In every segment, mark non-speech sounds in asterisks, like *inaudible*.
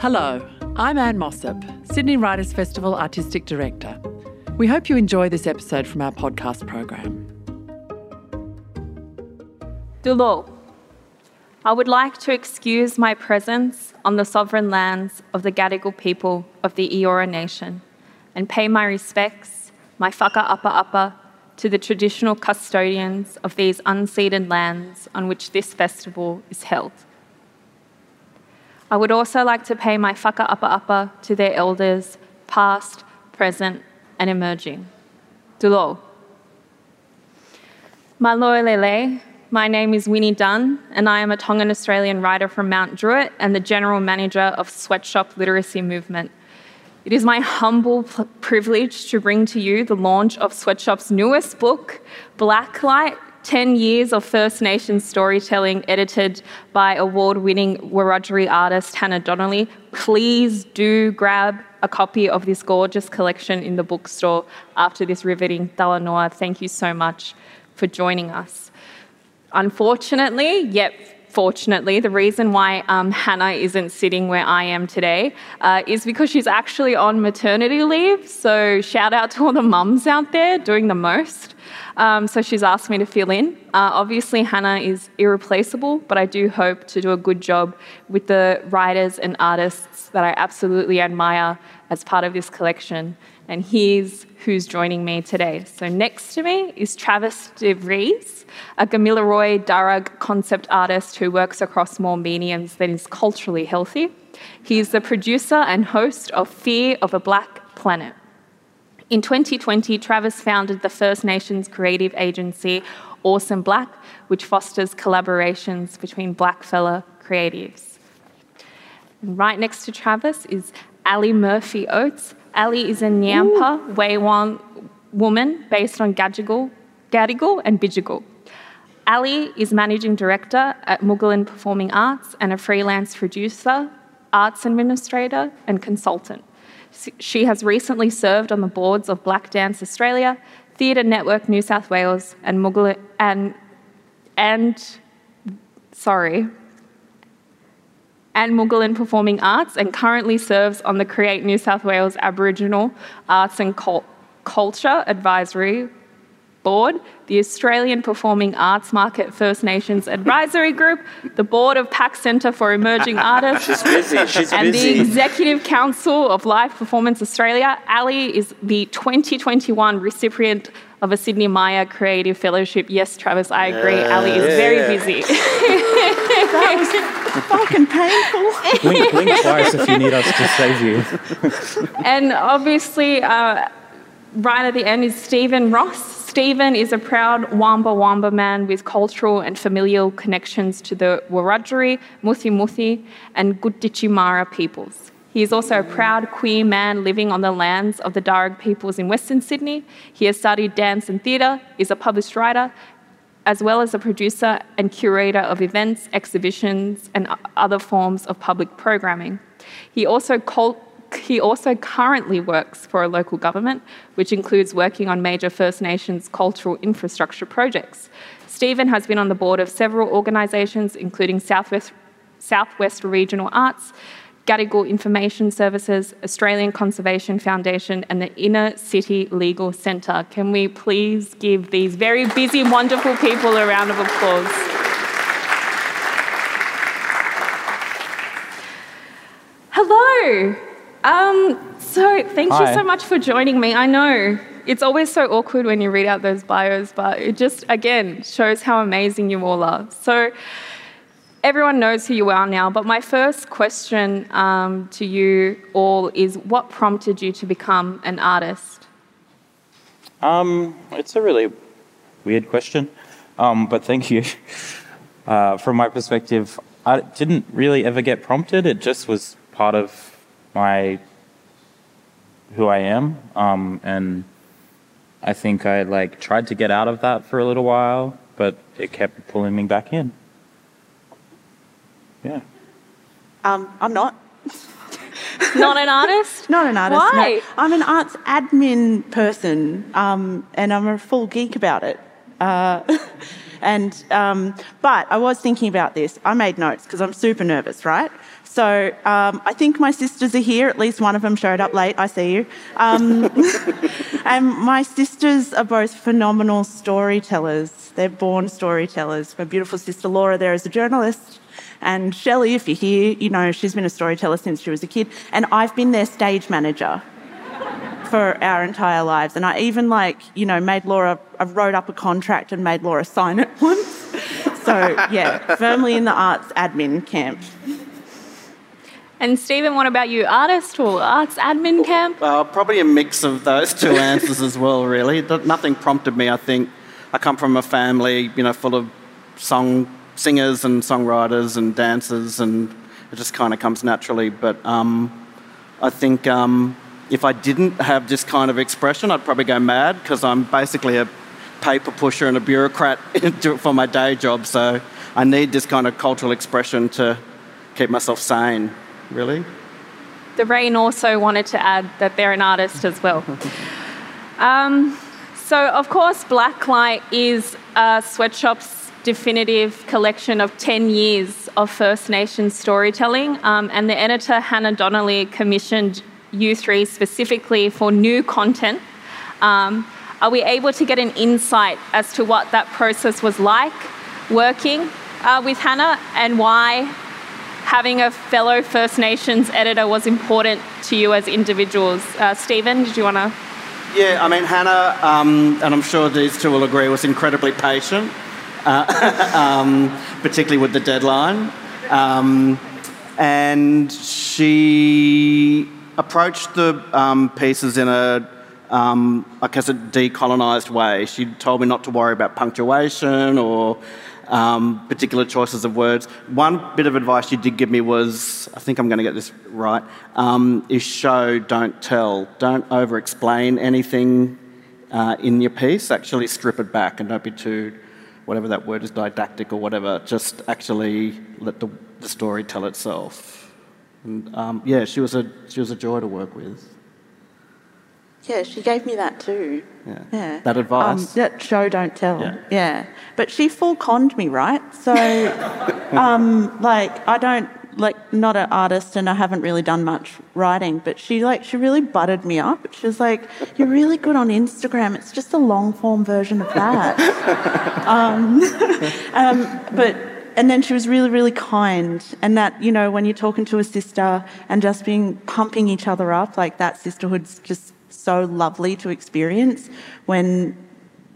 Hello, I'm Anne Mossop, Sydney Writers Festival Artistic Director. We hope you enjoy this episode from our podcast program. Dullo, I would like to excuse my presence on the sovereign lands of the Gadigal people of the Eora Nation and pay my respects, my faka'apa'apa, to the traditional custodians of these unceded lands on which this festival is held. I would also like to pay my faka'apa'apa to their elders, past, present, and emerging. Dulo. Maloelele, my name is Winnie Dunn, and I am a Tongan Australian writer from Mount Druitt and the general manager of Sweatshop Literacy Movement. It is my humble privilege to bring to you the launch of Sweatshop's newest book, Blacklight 10 Years of First Nations Storytelling, edited by award winning Wiradjuri artist Hannah Donnelly. Please do grab a copy of this gorgeous collection in the bookstore after this riveting Talanoa. Thank you so much for joining us. Unfortunately, yet fortunately, the reason why um, Hannah isn't sitting where I am today uh, is because she's actually on maternity leave. So, shout out to all the mums out there doing the most. Um, so, she's asked me to fill in. Uh, obviously, Hannah is irreplaceable, but I do hope to do a good job with the writers and artists that I absolutely admire as part of this collection. And here's who's joining me today. So, next to me is Travis de Vries, a Gamilaroi Darug concept artist who works across more mediums that is culturally healthy. He's the producer and host of Fear of a Black Planet. In 2020, Travis founded the First Nations creative agency Awesome Black, which fosters collaborations between blackfella creatives. And right next to Travis is Ali Murphy Oates. Ali is a Ngiyampaa Wayilwan woman based on Gadigal, Gadigal and Bidjigal. Ali is managing director at Moogahlin Performing Arts and a freelance producer, arts administrator, and consultant. She has recently served on the boards of Black Dance Australia, Theatre Network New South Wales, and Moogahlin and and sorry, and Moogahlin Performing Arts, and currently serves on the Create New South Wales Aboriginal Arts and Cul- Culture Advisory Board, the Australian Performing Arts Market First Nations Advisory Group, the Board of PACT Centre for Emerging *laughs* Artists, She's busy. She's and busy. the Executive Council of Live Performance Australia. Ali is the 2021 recipient of a Sydney Maya Creative Fellowship. Yes, Travis, I agree. Ali is Yeah, very yeah. busy. *laughs* *laughs* fucking painful. *laughs* blink, blink twice if you need us to save you. *laughs* and obviously, uh, right at the end is Stephen Ross. Stephen is a proud Wamba Wamba man with cultural and familial connections to the Wiradjuri, Muthi Muthi, and Gunditjmara peoples. He is also a proud queer man living on the lands of the Darug peoples in Western Sydney. He has studied dance and theatre, is a published writer, as well as a producer and curator of events, exhibitions, and other forms of public programming. He also he also currently works for a local government, which includes working on major First Nations cultural infrastructure projects. Stephen has been on the board of several organisations, including Southwest, Southwest Regional Arts, Gadigal Information Services, Australian Conservation Foundation, and the Inner City Legal Centre. Can we please give these very busy, wonderful people a round of applause? Hello. Um, so, thank you so much for joining me. I know it's always so awkward when you read out those bios, but it just, again, shows how amazing you all are. So, everyone knows who you are now, but my first question um, to you all is what prompted you to become an artist? Um, it's a really weird question, um, but thank you. *laughs* Uh, from my perspective, I didn't really ever get prompted. It just was part of my who I am, um, and I think I like tried to get out of that for a little while, but it kept pulling me back in. Yeah. Um, I'm not. *laughs* Not an artist? Not an artist. no. Why? I'm an arts admin person, um, and I'm a full geek about it. Uh, *laughs* And um, but I was thinking about this. I made notes because I'm super nervous, right? So um, I think my sisters are here. At least one of them showed up late. I see you. Um, *laughs* and my sisters are both phenomenal storytellers. They're born storytellers. My beautiful sister Laura there is a journalist. And Shelley, if you're here, you know she's been a storyteller since she was a kid. And I've been their stage manager for our entire lives. And I even like, you know, made Laura, I wrote up a contract and made Laura *laughs* sign it once. So yeah, firmly in the arts admin camp. And Stephen, what about you? Artist or arts admin camp? Well, probably a mix of those two answers as well, really. Nothing prompted me, I think. I come from a family, you know, full of song singers and songwriters and dancers, and it just kind of comes naturally. But um, I think um, if I didn't have this kind of expression, I'd probably go mad because I'm basically a paper pusher and a bureaucrat *laughs* for my day job. So I need this kind of cultural expression to keep myself sane really. The Rain also wanted to add that they're an artist as well. *laughs* um, so, of course, Blacklight is a sweatshop's definitive collection of 10 years of First Nations storytelling, um, and the editor Hannah Donnelly commissioned U3 specifically for new content. Um, are we able to get an insight as to what that process was like working uh, with Hannah and why having a fellow First Nations editor was important to you as individuals. Uh, Stephen, did you want to? Yeah, I mean, Hannah, um, and I'm sure these two will agree, was incredibly patient, uh, *laughs* um, particularly with the deadline. Um, and she approached the um, pieces in a, um, I guess, a decolonised way. She told me not to worry about punctuation or um, particular choices of words. One bit of advice you did give me was I think I'm going to get this right um, is show, don't tell. Don't over explain anything uh, in your piece. Actually, strip it back and don't be too, whatever that word is, didactic or whatever. Just actually let the, the story tell itself. And, um, yeah, she was, a, she was a joy to work with. Yeah, she gave me that too. Yeah. yeah. That advice? Um, that show, don't tell. Yeah. yeah. But she full conned me, right? So, *laughs* um, like, I don't, like, not an artist and I haven't really done much writing, but she, like, she really buttered me up. She was like, You're really good on Instagram. It's just a long form version of that. *laughs* um, *laughs* um, but, and then she was really, really kind. And that, you know, when you're talking to a sister and just being pumping each other up, like, that sisterhood's just so lovely to experience when,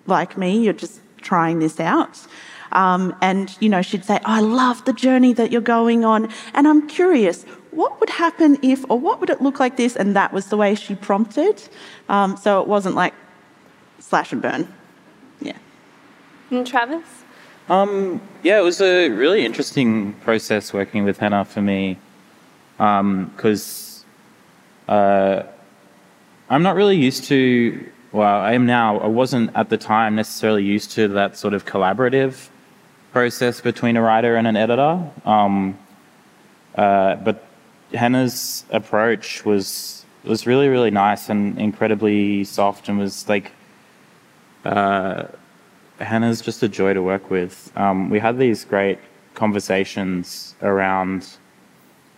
like me, you're just trying this out. Um, and, you know, she'd say, oh, I love the journey that you're going on. And I'm curious, what would happen if, or what would it look like this? And that was the way she prompted. Um, so it wasn't like slash and burn. Yeah. And Travis? Um, yeah, it was a really interesting process working with Hannah for me because um, uh, I'm not really used to, well, I am now, I wasn't at the time necessarily used to that sort of collaborative process between a writer and an editor. Um, uh, but Hannah's approach was was really really nice and incredibly soft and was like uh, Hannah's just a joy to work with. Um, we had these great conversations around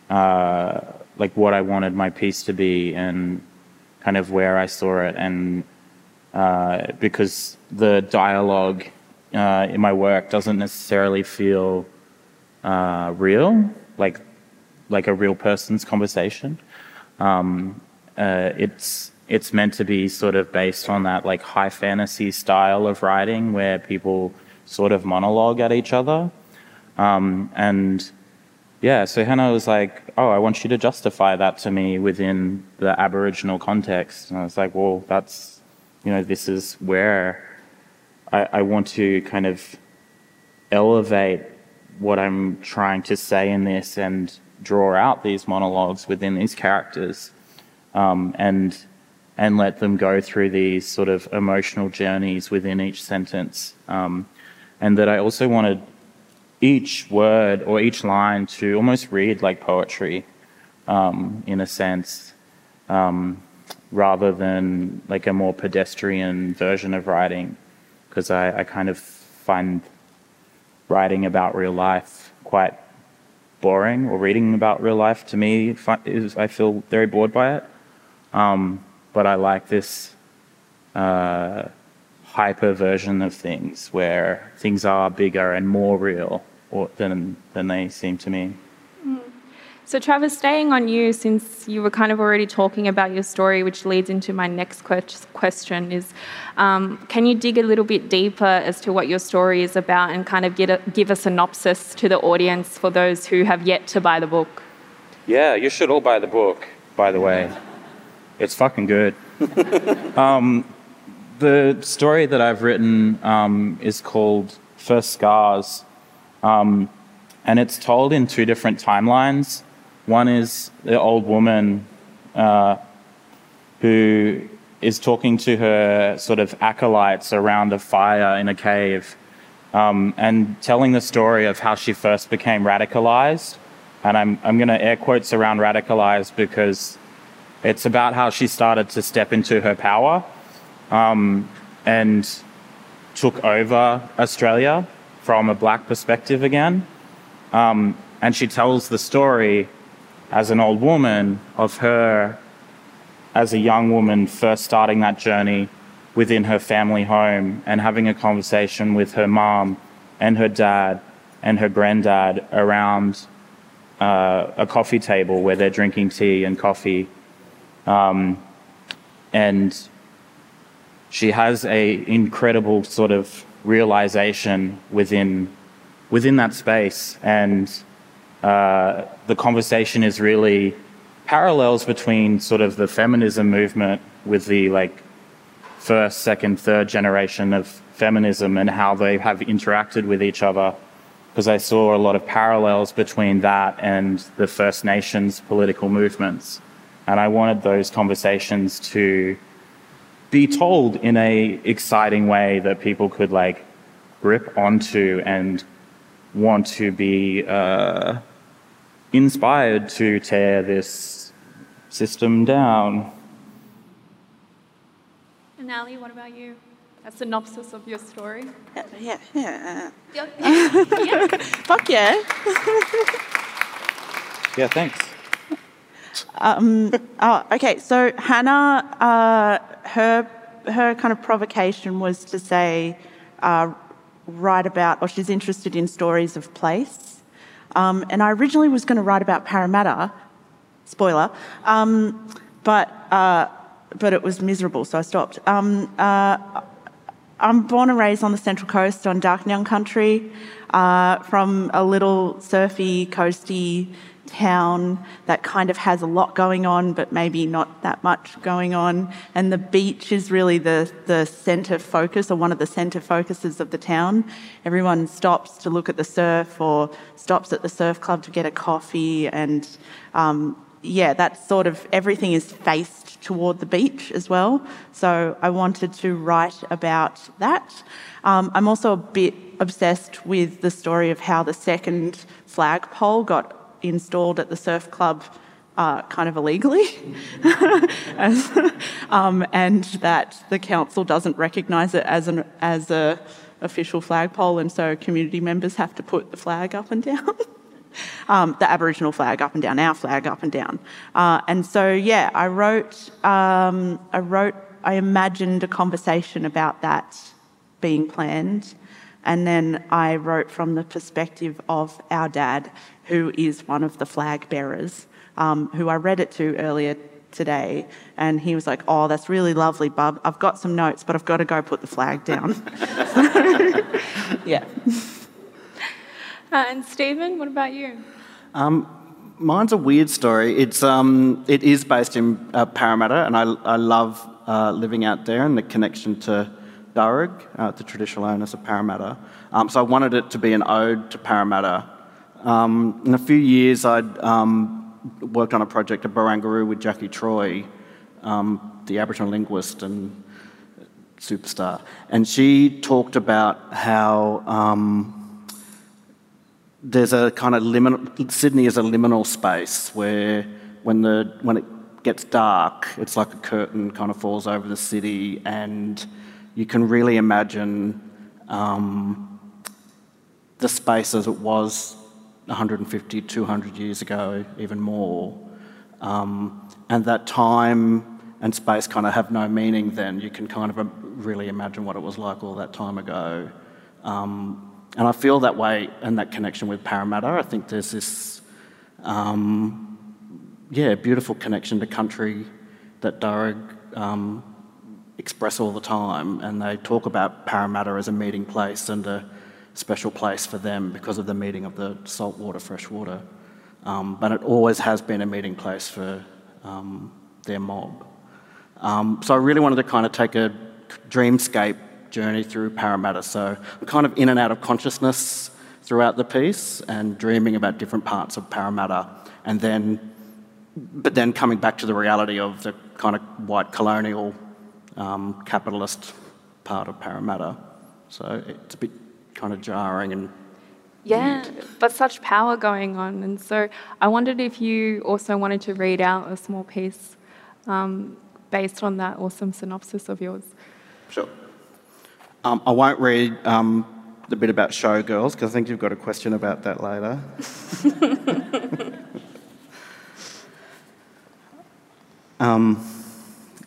uh, like what I wanted my piece to be and kind of where I saw it, and uh, because the dialogue uh, in my work doesn't necessarily feel uh, real, like like a real person's conversation. Um, uh, it's it's meant to be sort of based on that like high fantasy style of writing where people sort of monologue at each other, um, and yeah, so Hannah was like, "Oh, I want you to justify that to me within the Aboriginal context." And I was like, "Well, that's, you know, this is where I, I want to kind of elevate what I'm trying to say in this and draw out these monologues within these characters, um, and and let them go through these sort of emotional journeys within each sentence, um, and that I also wanted." each word or each line to almost read like poetry um, in a sense, um, rather than like a more pedestrian version of writing, because I, I, kind of find writing about real life quite boring, or reading about real life to me is I feel very bored by it. Um, but I like this uh, hyper version of things where things are bigger and more real or, than than they seem to me. So, Travis, staying on you, since you were kind of already talking about your story, which leads into my next question is um, can you dig a little bit deeper as to what your story is about and kind of a, give a synopsis to the audience for those who have yet to buy the book? Yeah, you should all buy the book, by the way. It's fucking good. *laughs* um, the story that I've written um, is called First Scars, um, and it's told in two different timelines. One is the old woman uh, who is talking to her sort of acolytes around a fire in a cave um, and telling the story of how she first became radicalized. And I'm, I'm going to air quotes around radicalized because it's about how she started to step into her power um, and took over Australia from a black perspective again. Um, and she tells the story as an old woman of her as a young woman first starting that journey within her family home and having a conversation with her mom and her dad and her granddad around uh, a coffee table where they're drinking tea and coffee. Um, and she has a incredible sort of realization within within that space and uh, the conversation is really parallels between sort of the feminism movement with the like first, second, third generation of feminism and how they have interacted with each other. Because I saw a lot of parallels between that and the First Nations political movements. And I wanted those conversations to be told in a exciting way that people could like grip onto and want to be uh, inspired to tear this system down. And Ali, what about you? A synopsis of your story? Yeah, yeah. yeah. *laughs* yeah. *laughs* Fuck yeah. *laughs* yeah, thanks. Um, oh, okay, so Hannah, uh, her her kind of provocation was to say, uh, write about, or she's interested in stories of place. Um, and I originally was going to write about Parramatta, spoiler, um, but, uh, but it was miserable, so I stopped. Um, uh, I'm born and raised on the Central Coast on Darkinjung country, uh, from a little surfy, coasty town that kind of has a lot going on, but maybe not that much going on. And the beach is really the, the centre focus, or one of the centre focuses of the town. Everyone stops to look at the surf or stops at the surf club to get a coffee. And um, yeah, that sort of everything is faced toward the beach as well. So I wanted to write about that. Um, I'm also a bit obsessed with the story of how the second flagpole got installed at the surf club uh, kind of illegally, as, *laughs* um, and that the council doesn't recognise it as an as a official flagpole, and so community members have to put the flag up and down. *laughs* um, the Aboriginal flag up and down, our flag up and down, uh, and so yeah, I wrote, um, I wrote, I imagined a conversation about that being planned, and then I wrote from the perspective of our dad, who is one of the flag bearers, um, who I read it to earlier today, and he was like, "Oh, that's really lovely, bub. I've got some notes, but I've got to go put the flag down." *laughs* yeah. Uh, and Stephen, what about you? Um, mine's a weird story. It's um, it is based in uh, Parramatta, and I I love uh, living out there and the connection to Darug, uh, the traditional owners of Parramatta. Um, so I wanted it to be an ode to Parramatta um, in a few years, I'd um, worked on a project at Barangaroo with Jackie Troy, um, the Aboriginal linguist and superstar, and she talked about how um, there's a kind of liminal. Sydney is a liminal space where, when the when it gets dark, it's like a curtain kind of falls over the city, and you can really imagine. Um, the space as it was 150, 200 years ago, even more. Um, and that time and space kind of have no meaning then. You can kind of uh, really imagine what it was like all that time ago. Um, and I feel that way and that connection with Parramatta. I think there's this, um, yeah, beautiful connection to country that Darug um, express all the time. And they talk about Parramatta as a meeting place and a special place for them because of the meeting of the saltwater, freshwater. Um, but it always has been a meeting place for um, their mob. Um, so I really wanted to kind of take a dreamscape journey through Parramatta. So I'm kind of in and out of consciousness throughout the piece and dreaming about different parts of Parramatta, and then, but then coming back to the reality of the kind of white colonial um, capitalist part of Parramatta. So it's a bit kind of jarring and yeah, but such power going on. And so I wondered if you also wanted to read out a small piece um, based on that awesome synopsis of yours. Sure. Um, I won't read um, the bit about showgirls because I think you've got a question about that later. *laughs* um,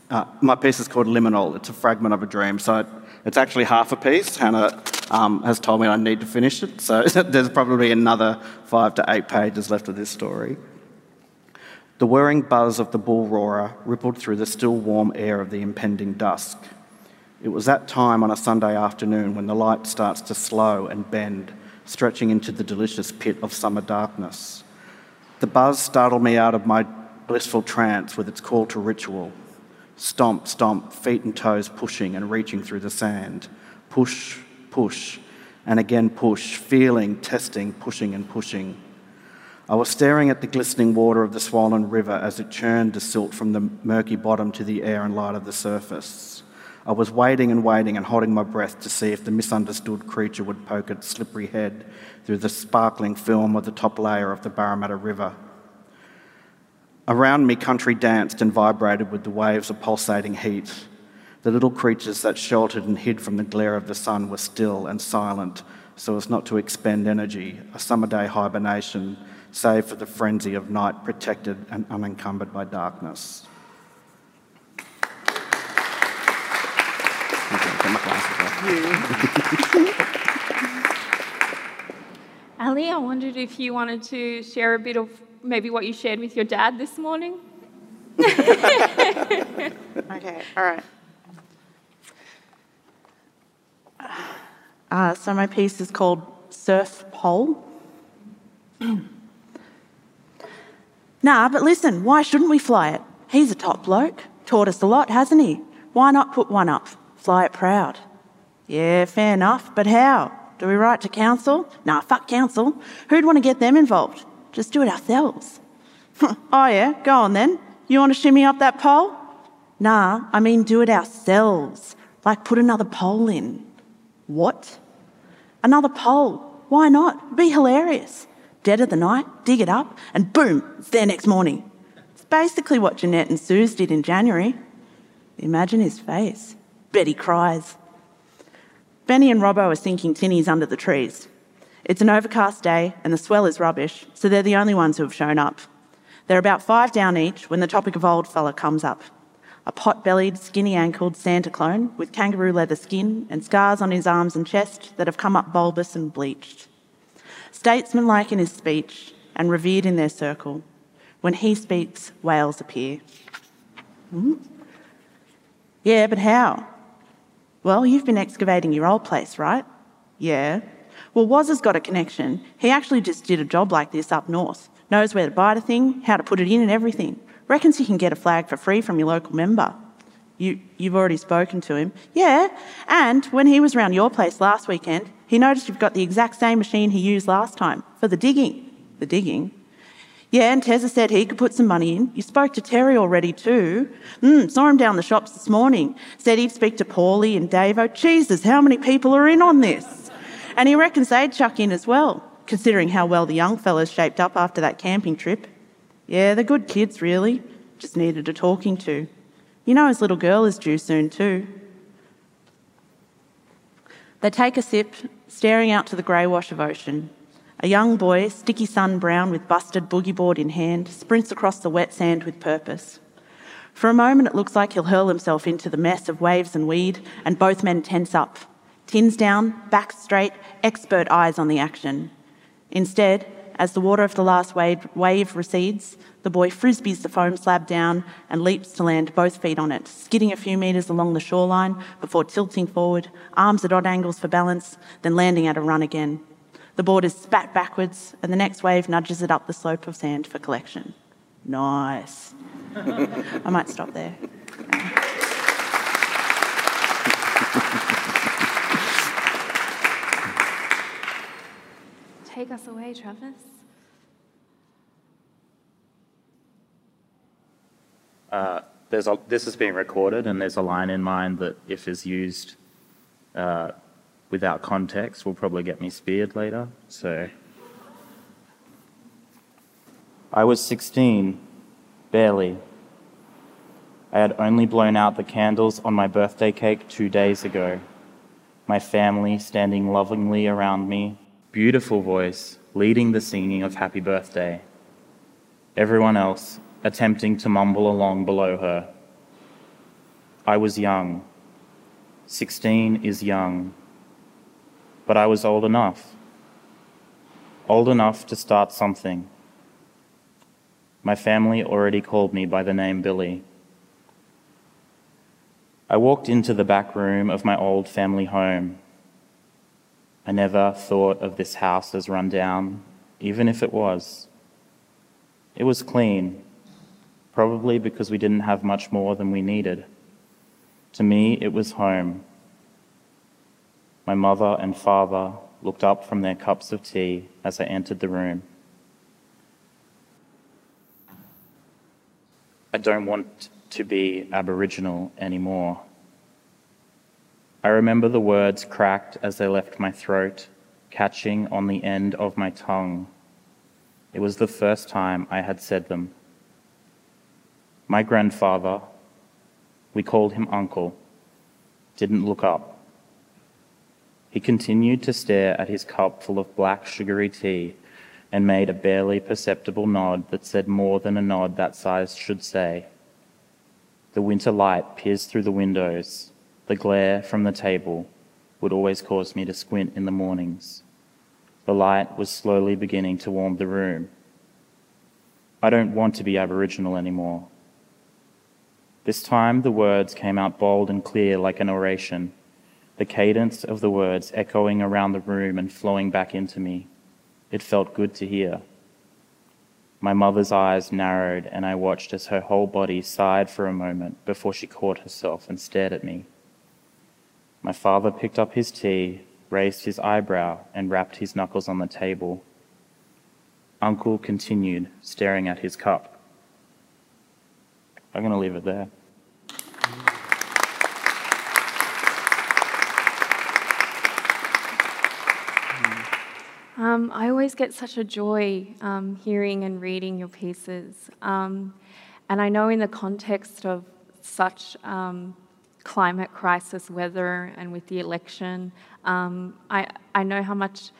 uh, my piece is called Liminal. It's a fragment of a dream. So it, it's actually half a piece. Hannah um, has told me I need to finish it, so *laughs* there's probably another five to eight pages left of this story. The whirring buzz of the bull roarer rippled through the still warm air of the impending dusk. It was that time on a Sunday afternoon when the light starts to slow and bend, stretching into the delicious pit of summer darkness. The buzz startled me out of my blissful trance with its call to ritual. Stomp, stomp, feet and toes pushing and reaching through the sand. Push, push, and again push, feeling, testing, pushing and pushing. I was staring at the glistening water of the swollen river as it churned the silt from the murky bottom to the air and light of the surface. I was waiting and waiting and holding my breath to see if the misunderstood creature would poke its slippery head through the sparkling film of the top layer of the Parramatta River. Around me, country danced and vibrated with the waves of pulsating heat. The little creatures that sheltered and hid from the glare of the sun were still and silent so as not to expend energy, a summer day hibernation, save for the frenzy of night protected and unencumbered by darkness. *laughs* Ali, I wondered if you wanted to share a bit of maybe what you shared with your dad this morning. *laughs* okay, all right. Uh, so my piece is called Surf Pole. *clears throat* nah, but listen, why shouldn't we fly it? He's a top bloke. Taught us a lot, hasn't he? Why not put one up? Fly it proud. Yeah, fair enough, but how? Do we write to council? Nah, fuck council. Who'd want to get them involved? Just do it ourselves. *laughs* oh, yeah, go on then. You want to shimmy up that pole? Nah, I mean do it ourselves. Like put another pole in. What? Another pole. Why not? Be hilarious. Dead of the night, dig it up, and boom, it's there next morning. It's basically what Jeanette and Suze did in January. Imagine his face. Betty cries. Benny and Robbo are sinking tinnies under the trees. It's an overcast day and the swell is rubbish, so they're the only ones who have shown up. They're about five down each when the topic of old fella comes up a pot bellied, skinny ankled Santa clone with kangaroo leather skin and scars on his arms and chest that have come up bulbous and bleached. Statesmanlike in his speech and revered in their circle, when he speaks, whales appear. Hmm? Yeah, but how? Well, you've been excavating your old place, right? Yeah. Well, Woz has got a connection. He actually just did a job like this up north. Knows where to buy the thing, how to put it in, and everything. Reckons he can get a flag for free from your local member. You, you've already spoken to him. Yeah, and when he was around your place last weekend, he noticed you've got the exact same machine he used last time for the digging. The digging? Yeah, and Tezza said he could put some money in. You spoke to Terry already too. Mm, saw him down the shops this morning. Said he'd speak to Paulie and Davo. Jesus, how many people are in on this? And he reckons they'd chuck in as well, considering how well the young fellas shaped up after that camping trip. Yeah, they're good kids, really. Just needed a talking to. You know his little girl is due soon, too. They take a sip, staring out to the grey wash of ocean. A young boy, sticky sun brown with busted boogie board in hand, sprints across the wet sand with purpose. For a moment, it looks like he'll hurl himself into the mess of waves and weed, and both men tense up. Tins down, back straight, expert eyes on the action. Instead, as the water of the last wave, recedes, the boy frisbees the foam slab down and leaps to land both feet on it, skidding a few metres along the shoreline before tilting forward, arms at odd angles for balance, then landing at a run again. The board is spat backwards, and the next wave nudges it up the slope of sand for collection. Nice. *laughs* I might stop there. Take us away, Travis. Uh, there's a, this is being recorded, and there's a line in mind that, if is used uh, without context, will probably get me speared later. So, I was 16, barely. I had only blown out the candles on my birthday cake two days ago. My family standing lovingly around me, beautiful voice leading the singing of Happy Birthday. Everyone else attempting to mumble along below her. I was young. 16 is young. But I was old enough. Old enough to start something. My family already called me by the name Billy. I walked into the back room of my old family home. I never thought of this house as run down, even if it was. It was clean, probably because we didn't have much more than we needed. To me, it was home. My mother and father looked up from their cups of tea as I entered the room. I don't want to be Aboriginal anymore. I remember the words cracked as they left my throat, catching on the end of my tongue. It was the first time I had said them. My grandfather, we called him Uncle, didn't look up. He continued to stare at his cup full of black sugary tea and made a barely perceptible nod that said more than a nod that size should say. The winter light pierced through the windows. The glare from the table would always cause me to squint in the mornings. The light was slowly beginning to warm the room. I don't want to be Aboriginal anymore. This time the words came out bold and clear like an oration, the cadence of the words echoing around the room and flowing back into me. It felt good to hear. My mother's eyes narrowed, and I watched as her whole body sighed for a moment before she caught herself and stared at me. My father picked up his tea, raised his eyebrow, and rapped his knuckles on the table. Uncle continued, staring at his cup. I'm going to leave it there. Um, I always get such a joy um, hearing and reading your pieces. Um, and I know in the context of such um, climate crisis weather and with the election, um, I, I know how much,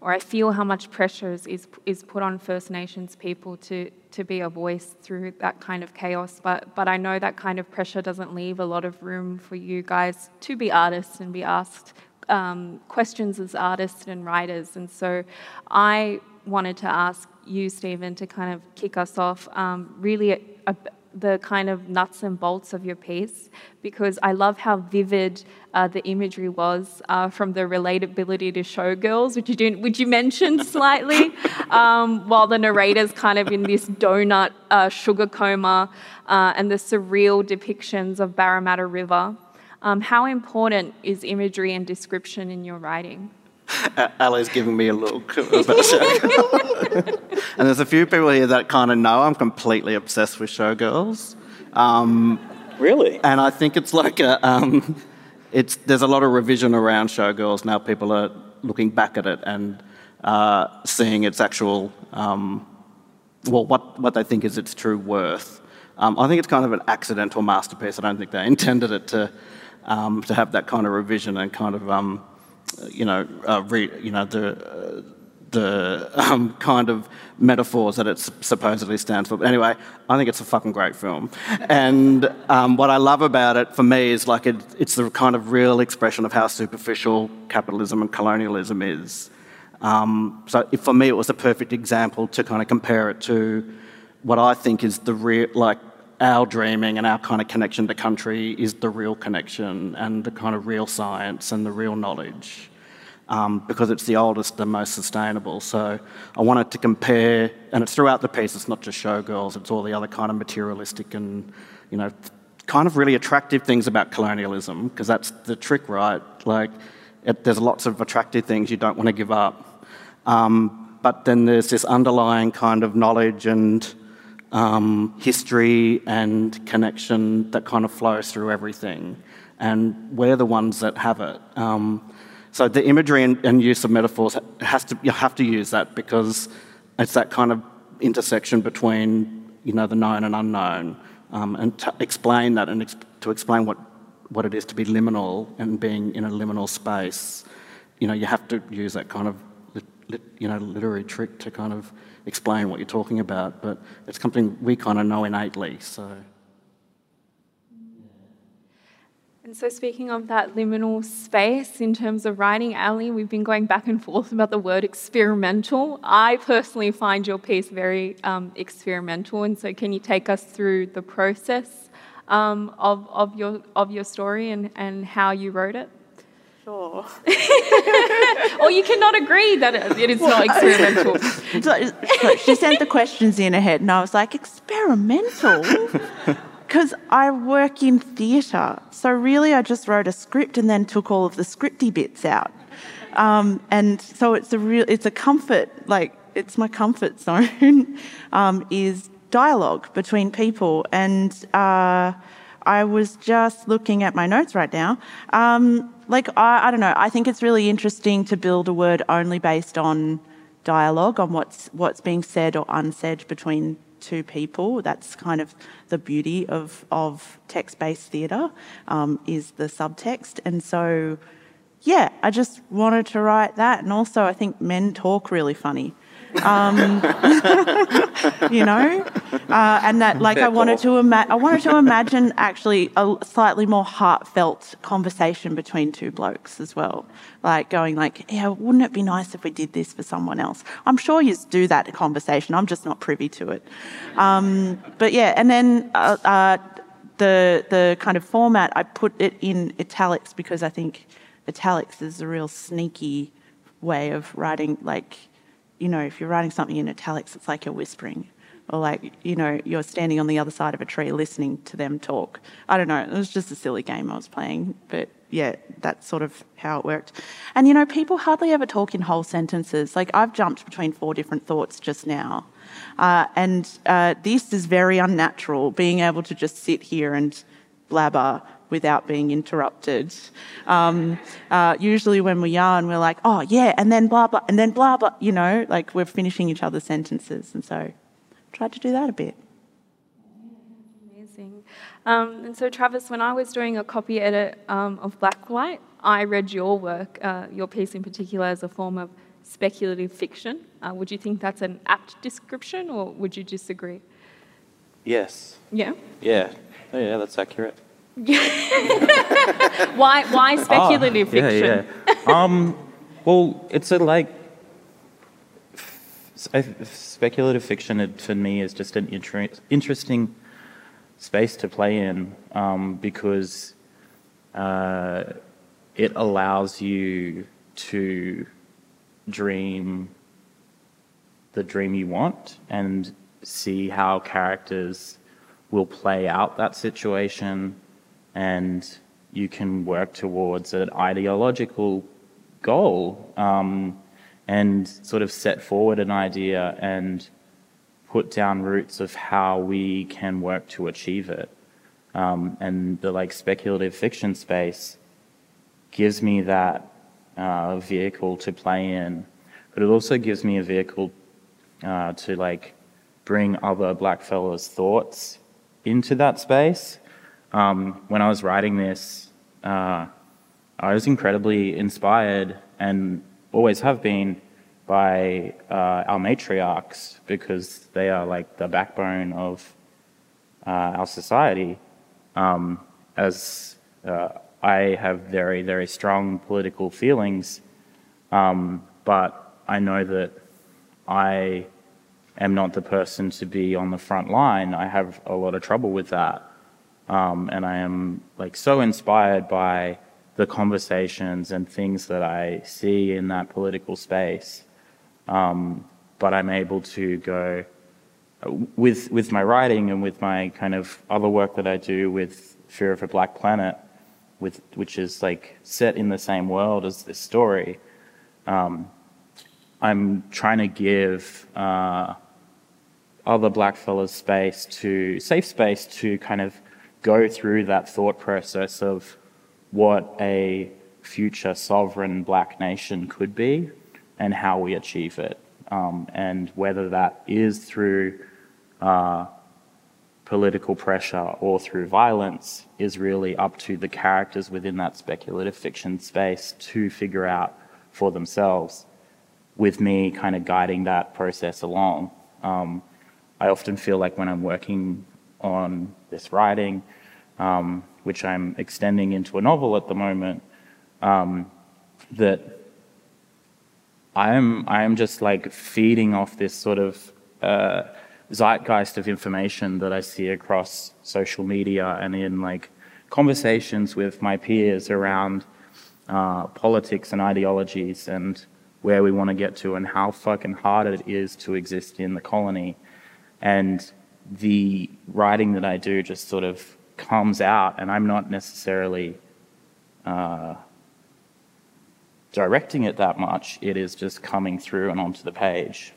or I feel how much pressure is, is put on First Nations people to, to be a voice through that kind of chaos. But, but I know that kind of pressure doesn't leave a lot of room for you guys to be artists and be asked um, questions as artists and writers. And so I wanted to ask you, Stephen, to kind of kick us off um, really a, a, the kind of nuts and bolts of your piece because I love how vivid uh, the imagery was uh, from the relatability to showgirls, which you didn't, which you mentioned *laughs* slightly, um, while the narrator's kind of in this donut uh, sugar coma uh, and the surreal depictions of Parramatta River. Um, how important is imagery and description in your writing? *laughs* Ali's giving me a look *laughs* *laughs* and there's a few people here that kind of know I'm completely obsessed with showgirls. Um, really? And I think it's like a, um, it's, there's a lot of revision around showgirls now. People are looking back at it and uh, seeing its actual, um, well, what, what they think is its true worth. Um, I think it's kind of an accidental masterpiece. I don't think they intended it to um, to have that kind of revision and kind of um, you know, uh, re, you know the uh, the um, kind of metaphors that it supposedly stands for. But anyway, I think it's a fucking great film. And um, what I love about it for me is like it, it's the kind of real expression of how superficial capitalism and colonialism is. Um, so for me, it was a perfect example to kind of compare it to what I think is the real, like our dreaming and our kind of connection to country is the real connection and the kind of real science and the real knowledge. Um, because it's the oldest and most sustainable. So I wanted to compare, and it's throughout the piece, it's not just showgirls, it's all the other kind of materialistic and, you know, kind of really attractive things about colonialism, because that's the trick, right? Like, it, there's lots of attractive things you don't want to give up. Um, but then there's this underlying kind of knowledge and um, history and connection that kind of flows through everything. And we're the ones that have it. Um, so the imagery and, and, use of metaphors has to you have to use that because it's that kind of intersection between you know the known and unknown, um, and to explain that and to explain what what it is to be liminal and being in a liminal space, you know, you have to use that kind of lit, lit, you know literary trick to kind of explain what you're talking about, but it's something we kind of know innately. So. And so, speaking of that liminal space in terms of writing, Ali, we've been going back and forth about the word experimental. I personally find your piece very um, experimental, and so can you take us through the process um, of, of, your, of your story and, and how you wrote it? Sure. *laughs* or you cannot agree that it is not experimental. *laughs* so, she sent the questions in ahead, and I was like, experimental? *laughs* Because I work in theatre. So, really, I just wrote a script and then took all of the scripty bits out. Um, and so, it's a real, it's a comfort, like, it's my comfort zone, um, is dialogue between people. And, uh, I was just looking at my notes right now. Um, like, I, I don't know, I think it's really interesting to build a word only based on dialogue, on what's, what's being said or unsaid between two people. That's kind of the beauty of, of text based theatre, um, is the subtext. And so, yeah, I just wanted to write that. And also, I think men talk really funny. Um, *laughs* you know, uh, and that like I wanted to ima- I wanted to imagine actually a slightly more heartfelt conversation between two blokes as well, like going like, yeah, wouldn't it be nice if we did this for someone else? I'm sure you do that conversation. I'm just not privy to it. Um, but yeah, and then. Uh, uh, the the kind of format I put it in italics because I think italics is a real sneaky way of writing like you know, if you're writing something in italics, it's like you're whispering. Or like, you know, you're standing on the other side of a tree listening to them talk. I don't know. It was just a silly game I was playing. But yeah, that's sort of how it worked. And you know, people hardly ever talk in whole sentences. Like I've jumped between four different thoughts just now. Uh, and uh, this is very unnatural, being able to just sit here and blabber without being interrupted. Um, uh, usually, when we yarn, we're like, oh, yeah, and then blah, blah, and then blah, blah, you know, like we're finishing each other's sentences. And so, tried to do that a bit. Amazing. Um, and so, Travis, when I was doing a copy edit um, of Blacklight, I read your work, uh, your piece in particular, as a form of speculative fiction. Uh, would you think that's an apt description, or would you disagree? Yes. Yeah. Yeah. Oh, yeah, that's accurate. *laughs* why? Why speculative oh, fiction? Yeah, um, well, it's a like speculative fiction. It, for me, is just an inter- interesting space to play in um, because uh, it allows you to dream the dream you want and see how characters will play out that situation and you can work towards an ideological goal um, and sort of set forward an idea and put down roots of how we can work to achieve it. Um, and the like speculative fiction space gives me that uh, vehicle to play in, but it also gives me a vehicle uh, to like bring other blackfellas' thoughts into that space um, when I was writing this, uh, I was incredibly inspired and always have been by uh, our matriarchs because they are like the backbone of uh, our society. Um, as uh, I have very, very strong political feelings, um, but I know that I am not the person to be on the front line. I have a lot of trouble with that. Um, and I am like so inspired by the conversations and things that I see in that political space. Um, but I'm able to go with with my writing and with my kind of other work that I do with Fear of a Black Planet, with which is like set in the same world as this story. Um, I'm trying to give uh, other black fellas space to safe space to kind of go through that thought process of what a future sovereign black nation could be and how we achieve it. Um, and whether that is through uh, political pressure or through violence is really up to the characters within that speculative fiction space to figure out for themselves, with me kind of guiding that process along. Um, I often feel like when I'm working on this writing, um, which I'm extending into a novel at the moment, um, that I am I am just like feeding off this sort of uh, zeitgeist of information that I see across social media and in like conversations with my peers around uh, politics and ideologies and where we want to get to and how fucking hard it is to exist in the colony. And the writing that I do just sort of comes out, and I'm not necessarily uh, directing it that much. It is just coming through and onto the page.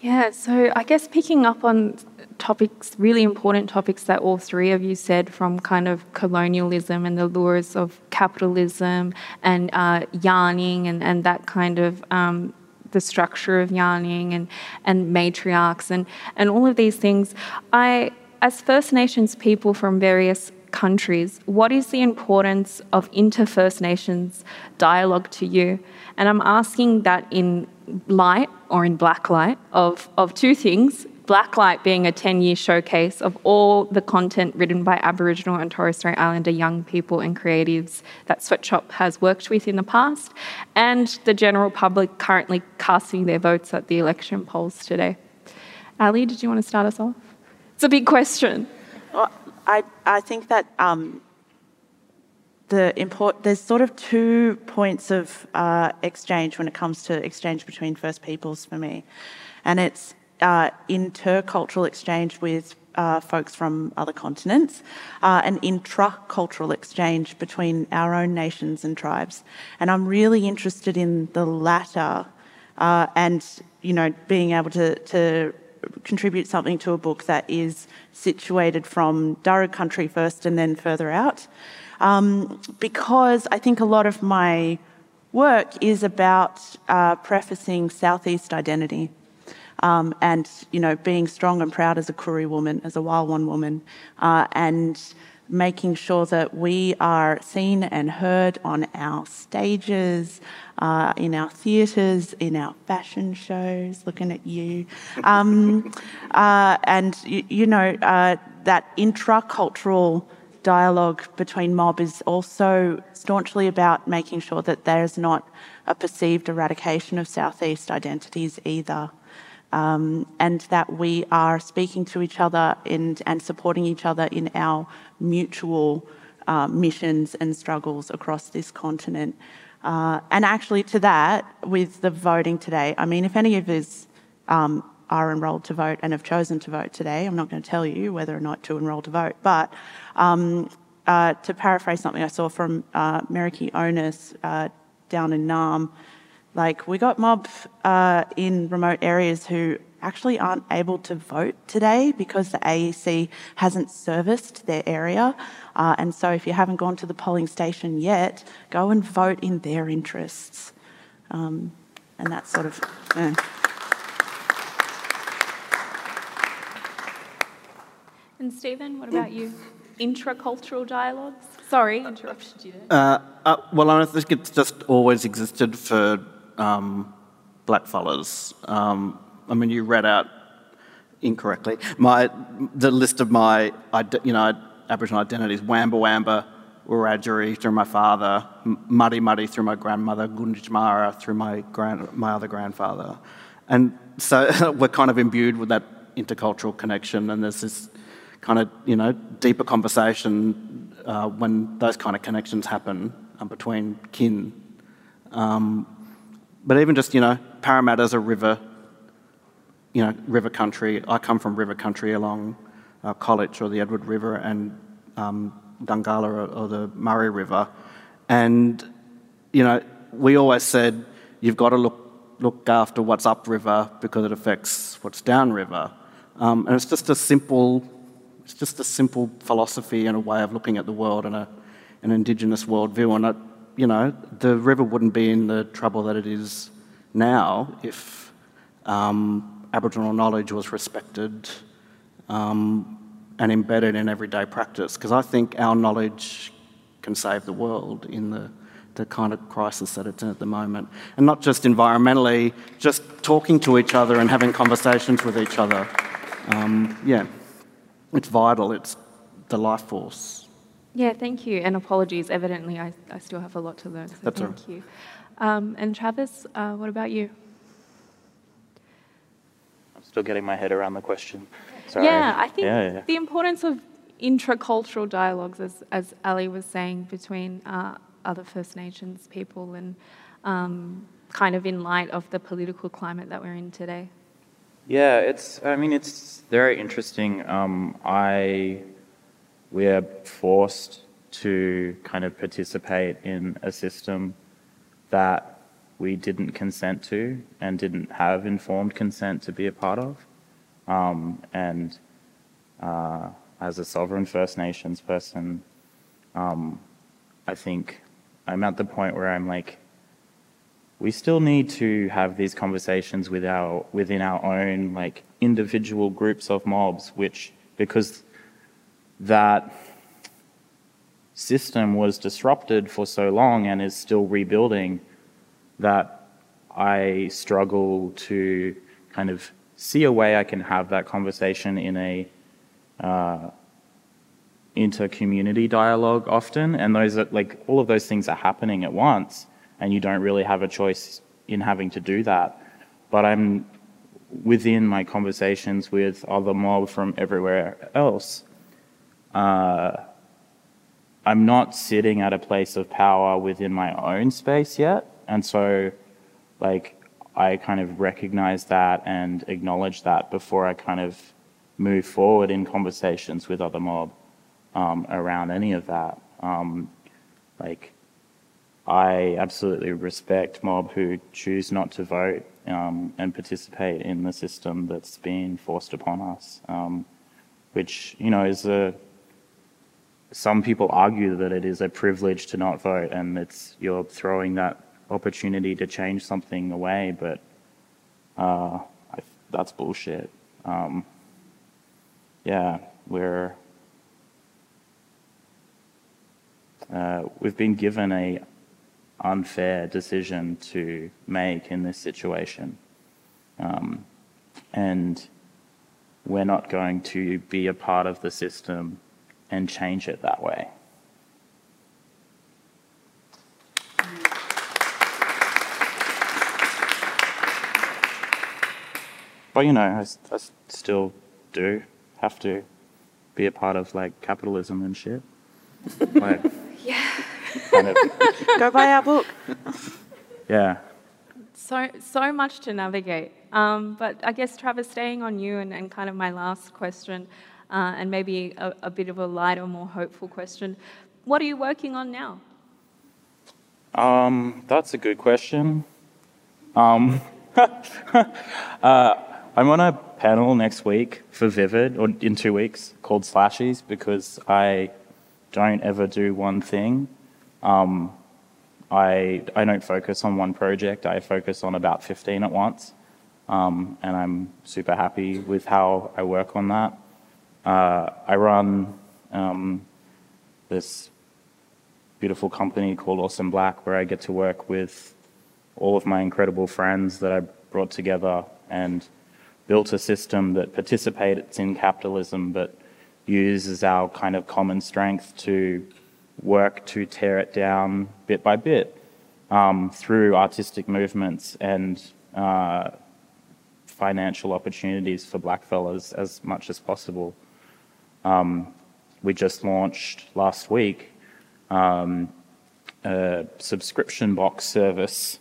Yeah, so I guess picking up on topics, really important topics that all three of you said from kind of colonialism and the lures of capitalism and uh, yarning and, and that kind of um, the structure of yarning and, and matriarchs and, and all of these things. I, as First Nations people from various countries, what is the importance of inter First Nations dialogue to you? And I'm asking that in light or in black light of, of two things. Blacklight being a 10 year showcase of all the content written by Aboriginal and Torres Strait Islander young people and creatives that Sweatshop has worked with in the past, and the general public currently casting their votes at the election polls today. Ali, did you want to start us off? It's a big question. Well, I, I think that um, the import there's sort of two points of uh, exchange when it comes to exchange between First Peoples for me, and it's uh, intercultural exchange with uh, folks from other continents, uh, an intracultural exchange between our own nations and tribes, and I'm really interested in the latter, uh, and you know being able to to contribute something to a book that is situated from Darug country first and then further out. Um, because I think a lot of my work is about uh, prefacing Southeast identity. Um, and you know, being strong and proud as a Koori woman, as a Wayilwan woman, uh, and making sure that we are seen and heard on our stages, uh, in our theatres, in our fashion shows, looking at you. Um, *laughs* uh, and, you, you know, uh, that intracultural dialogue between mob is also staunchly about making sure that there's not a perceived eradication of Southeast identities either. Um, and that we are speaking to each other and, and supporting each other in our mutual uh, missions and struggles across this continent. Uh, and actually, to that, with the voting today, I mean, if any of us um, are enrolled to vote and have chosen to vote today, I'm not going to tell you whether or not to enrol to vote, but um, uh, to paraphrase something I saw from uh, Onus uh, down in Naarm, like we got mob uh, in remote areas who actually aren't able to vote today because the AEC hasn't serviced their area. Uh, and so if you haven't gone to the polling station yet, go and vote in their interests. Um, and that's sort of. Uh. And Stephen, what about you? Intracultural dialogues? Sorry, interrupted you there. Uh, uh, well, I think it's just always existed for um, black fellas. Um, I mean, you read out incorrectly my the list of my you know Aboriginal identities: Wamba Wamba, Wiradjuri through my father, Mutti Mutti through my grandmother, Gunditjmara through my grand my other grandfather, and so *laughs* we're kind of imbued with that intercultural connection, and there's this kind of you know deeper conversation uh, when those kind of connections happen um, between kin. Um, but even just you know, Parramatta's a river, you know, river country. I come from river country along uh, Kolety or the Edward River and um, Dungala or, or the Murray River, and you know, we always said you've got to look look after what's upriver because it affects what's downriver. Um, and it's just a simple, it's just a simple philosophy and a way of looking at the world and a, an indigenous worldview. And you know, the river wouldn't be in the trouble that it is now if um, Aboriginal knowledge was respected um, and embedded in everyday practice. Because I think our knowledge can save the world in the the kind of crisis that it's in at the moment. And not just environmentally, just talking to each other and having conversations with each other. Um, yeah, it's vital, it's the life force. Yeah, thank you. And apologies, evidently, I, I still have a lot to learn. So That's thank right. you. Um, and Travis, uh, what about you? I'm still getting my head around the question. Sorry. Yeah, I think yeah, yeah. the importance of intracultural dialogues, as, as Ali was saying, between uh, other First Nations people and um, kind of in light of the political climate that we're in today? Yeah, it's. I mean, it's very interesting. Um, I we're forced to kind of participate in a system that we didn't consent to and didn't have informed consent to be a part of. Um, and uh, as a sovereign First Nations person, um, I think I'm at the point where I'm like, we still need to have these conversations with our, within our own like individual groups of mobs, which because that system was disrupted for so long and is still rebuilding that I struggle to kind of see a way I can have that conversation in a uh, inter-community dialogue often, and those are like all of those things are happening at once, and you don't really have a choice in having to do that. But I'm within my conversations with other mob from everywhere else. Uh, I'm not sitting at a place of power within my own space yet, and so like I kind of recognize that and acknowledge that before I kind of move forward in conversations with other mob um, around any of that. Um, like, I absolutely respect mob who choose not to vote um, and participate in the system that's being forced upon us, um, which you know is a. Some people argue that it is a privilege to not vote, and it's you're throwing that opportunity to change something away. But uh, I, that's bullshit. Um, yeah, we're uh, we've been given a unfair decision to make in this situation. Um, and we're not going to be a part of the system and change it that way. But you know, I, I still do have to be a part of like capitalism and shit. like, *laughs* yeah. Kind of. Go buy our book. Yeah. So so much to navigate. Um, but I guess Travis, staying on you and, and kind of my last question, uh, and maybe a, a, bit of a lighter, more hopeful question. What are you working on now? Um, that's a good question. Um, *laughs* uh, I'm on a panel next week for Vivid, or in two weeks, called Slashies, because I don't ever do one thing. Um, I, I don't focus on one project, I focus on about 15 at once. Um, and I'm super happy with how I work on that. Uh, I run um, this beautiful company called Awesome Black, where I get to work with all of my incredible friends that I brought together and built a system that participates in capitalism but uses our kind of common strength to work to tear it down bit by bit um, through artistic movements and uh, financial opportunities for blackfellas as much as possible. Um, we just launched last week um, a subscription box service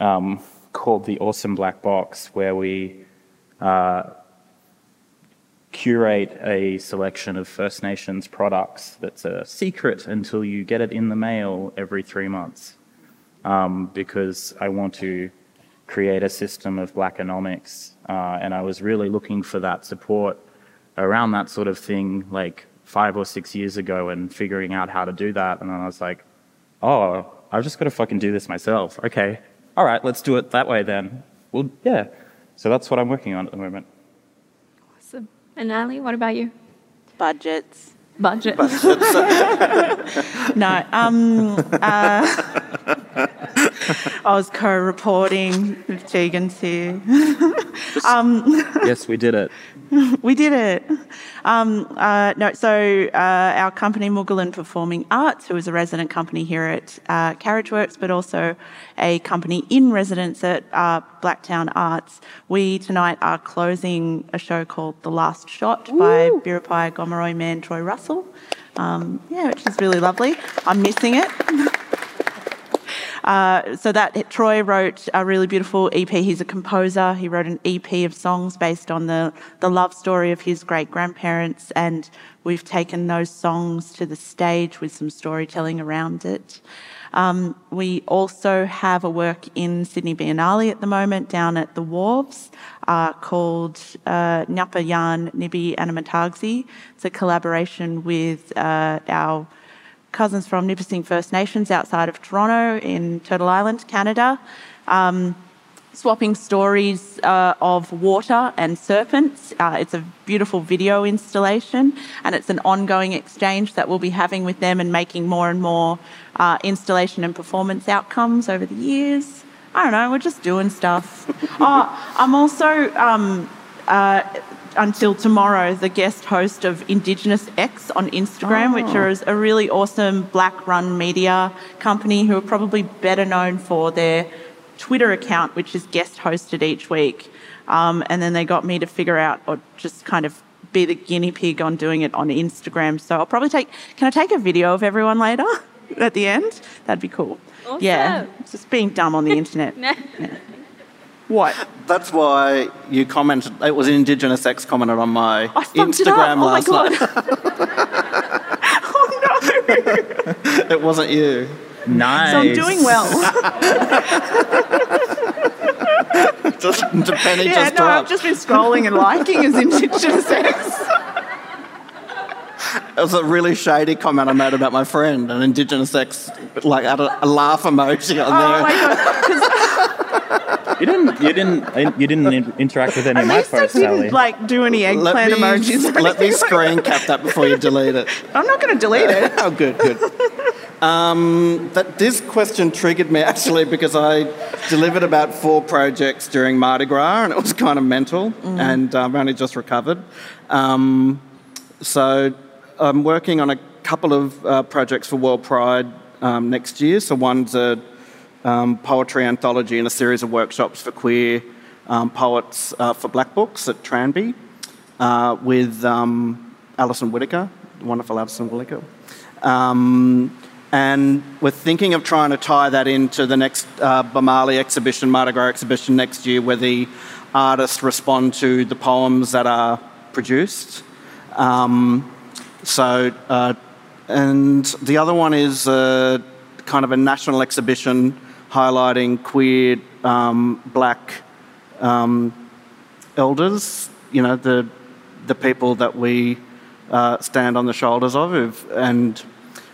um, called the Awesome Black Box, where we uh, curate a selection of First Nations products that's a secret until you get it in the mail every three months. Um, because I want to create a system of blackonomics, uh, and I was really looking for that support around that sort of thing, like five or six years ago, and figuring out how to do that. And then I was like, oh, I've just got to fucking do this myself. Okay, all right, let's do it that way then. Well, yeah. So that's what I'm working on at the moment. Awesome. And Ali, what about you? Budgets. Budgets. *laughs* No. Um, uh, *laughs* Co-reporting with Tegan's here. um, yes, we did it. we did it. Um, uh, no, so uh, our company, Moogahlin Performing Arts, who is a resident company here at uh, Carriageworks, but also a company in residence at uh, Blacktown Arts, we tonight are closing a show called The Last Shot Ooh. by Biripi Gomeroi man Troy Russell. Um, yeah, which is really lovely. I'm missing it. *laughs* Uh, so that Troy wrote a really beautiful EP. He's a composer. He wrote an EP of songs based on the, the love story of his great grandparents, and we've taken those songs to the stage with some storytelling around it. Um, we also have a work in Sydney Biennale at the moment down at the Wharves uh, called uh, Ngapa Yan Nibi Animatagzi. It's a collaboration with uh, our cousins from Nipissing First Nations outside of Toronto in Turtle Island, Canada, um, swapping stories uh, of water and serpents. Uh, it's a beautiful video installation, and it's an ongoing exchange that we'll be having with them and making more and more uh, installation and performance outcomes over the years. I don't know, we're just doing stuff. *laughs* oh, I'm also um, uh, until tomorrow the guest host of Indigenous X on Instagram, oh. which is a really awesome black run media company who are probably better known for their Twitter account, which is guest hosted each week. Um, and then they got me to figure out or just kind of be the guinea pig on doing it on Instagram. So I'll probably take, can I take a video of everyone later *laughs* at the end? That'd be cool. Awesome. Yeah, just being dumb on the *laughs* internet. yeah. What? That's why you commented. It was an Indigenous X commented on my Instagram oh last my night. *laughs* oh no! it wasn't you. Nice. So I'm doing well. *laughs* just the penny yeah, just no, dropped. I've just been scrolling and liking as Indigenous X. It was a really shady comment I made about my friend, an Indigenous X, like had a, a laugh emoji on Oh there. my god! You didn't. You didn't. You didn't in- interact with any At of my least I didn't Sally. like do any Let eggplant me, emojis. or let me anything. screen cap that before you delete it. *laughs* I'm not going to delete it. *laughs* Oh, good, good. Um, that this question triggered me actually because I delivered about four projects during Mardi Gras and it was kind of mental, and I've only just recovered. Um, so I'm working on a couple of uh, projects for World Pride um, next year. So one's a um, poetry anthology and a series of workshops for queer um, poets uh, for Black Books at Tranby uh, with um, Alison Whittaker, wonderful Alison Whittaker. Um, and we're thinking of trying to tie that into the next uh, Boomalli exhibition, Mardi Gras exhibition next year, where the artists respond to the poems that are produced. Um, so, uh, and the other one is uh, kind of a national exhibition highlighting queer um, black um, elders, you know, the, the people that we uh, stand on the shoulders of, and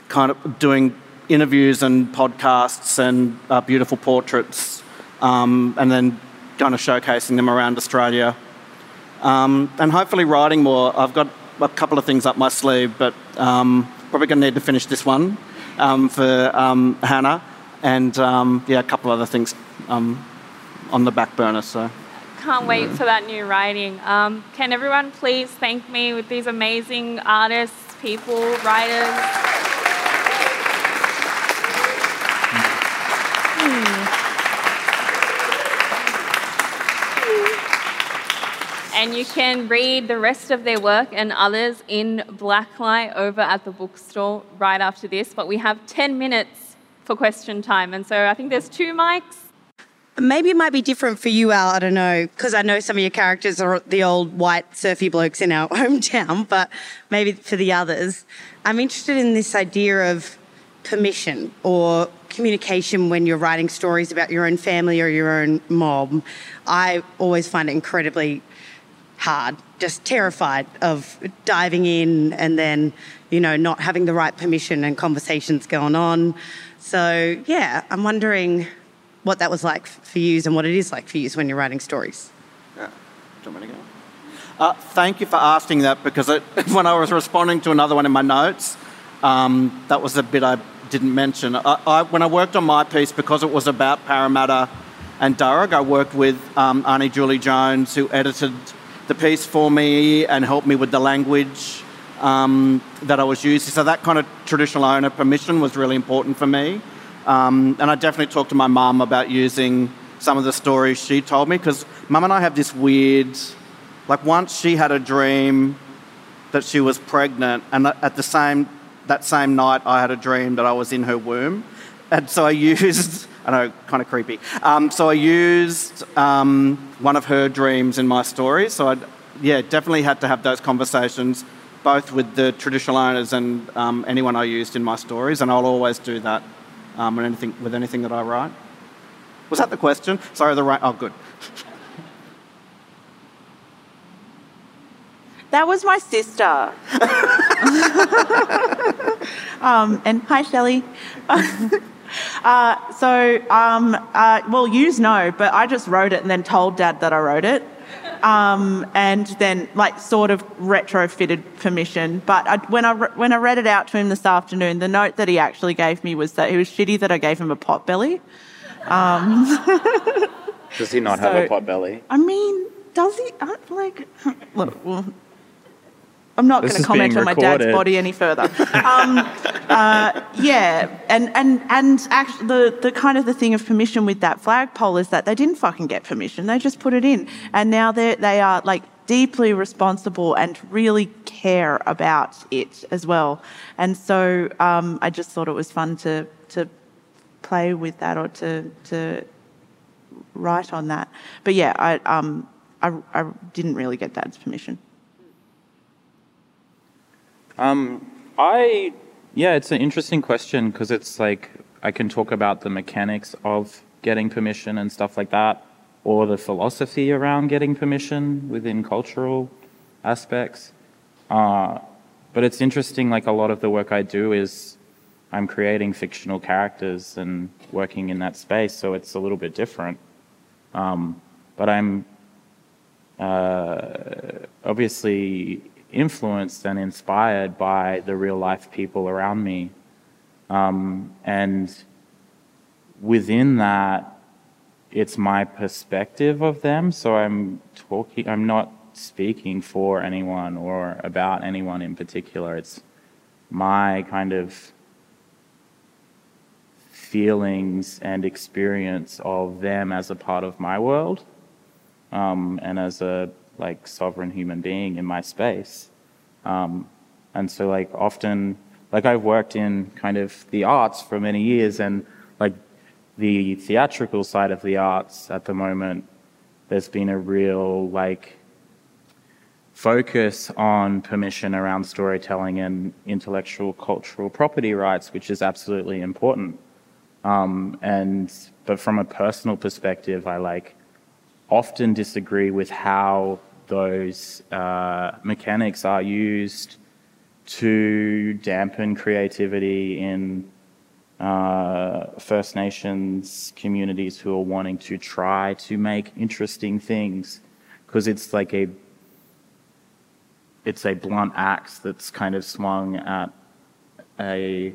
kind of doing interviews and podcasts and uh, beautiful portraits, um, and then kind of showcasing them around Australia. Um, and hopefully writing more. I've got a couple of things up my sleeve, but um, probably going to need to finish this one. um, for Hannah, and um, yeah, a couple other things um, on the back burner. So. Can't wait for that new writing. Um, can everyone please thank me with these amazing artists, people, writers? And you can read the rest of their work and others in blacklight over at the bookstore right after this. But we have 10 minutes for question time. And so I think there's two mics. Maybe it might be different for you, Al. I don't know, because I know some of your characters are the old white surfy blokes in our *laughs* hometown, but maybe for the others. I'm interested in this idea of permission or communication when you're writing stories about your own family or your own mob. I always find it incredibly hard, just terrified of diving in and then, you know, not having the right permission and conversations going on. So, yeah, I'm wondering what that was like for you and what it is like for you when you're writing stories. Yeah. Do you want me to go? Uh, thank you for asking that because it, *laughs* when I was responding to another one in my notes, um, that was a bit I didn't mention. I, I, when I worked on my piece, because it was about Parramatta and Darug, I worked with um, Aunty Julie Jones, who edited the piece for me and helped me with the language um, that I was using. So that kind of traditional owner permission was really important for me. Um, and I definitely talked to my mum about using some of the stories she told me because mum and I have this weird, like once she had a dream that she was pregnant, and at the same that same night I had a dream that I was in her womb, and so I *laughs* used I know, kind of creepy. Um, so I used um, one of her dreams in my story. So I, yeah, definitely had to have those conversations, both with the traditional owners and um, anyone I used in my stories, and I'll always do that um, with anything with anything that I write. Was that the question? Sorry, the right. Oh, good. That was my sister. *laughs* *laughs* um, and hi, Shelley. *laughs* *laughs* Uh, so, um, uh, well, yous know, but I just wrote it and then told Dad that I wrote it. Um, and then, like, sort of retrofitted permission. But I, when I when I read it out to him this afternoon, the note that he actually gave me was that he was shitty that I gave him a pot belly. Um, *laughs* does he not so, have a pot belly? I mean, does he? Like, *laughs* look, well, I'm not going to comment on my dad's body any further. Um, uh, yeah, and and and actually, the the kind of the thing of permission with that flagpole is that they didn't fucking get permission; they just put it in, and now they they are like deeply responsible and really care about it as well. And so um, I just thought it was fun to to play with that or to to write on that. But yeah, I um I, I didn't really get dad's permission. Um, I yeah, it's an interesting question because it's like I can talk about the mechanics of getting permission and stuff like that, or the philosophy around getting permission within cultural aspects. Uh, but it's interesting, like a lot of the work I do is I'm creating fictional characters and working in that space, so it's a little bit different. Um, but I'm uh, obviously influenced and inspired by the real life people around me. Um, and within that, it's my perspective of them. So I'm talking, I'm not speaking for anyone or about anyone in particular. It's my kind of feelings and experience of them as a part of my world um, and as a like sovereign human being in my space. Um, and so like often, like I've worked in kind of the arts for many years and like the theatrical side of the arts at the moment, there's been a real like focus on permission around storytelling and intellectual cultural property rights, which is absolutely important. Um, and but from a personal perspective, I like often disagree with how those uh, mechanics are used to dampen creativity in uh, First Nations communities who are wanting to try to make interesting things. Because it's like a it's a blunt axe that's kind of swung at a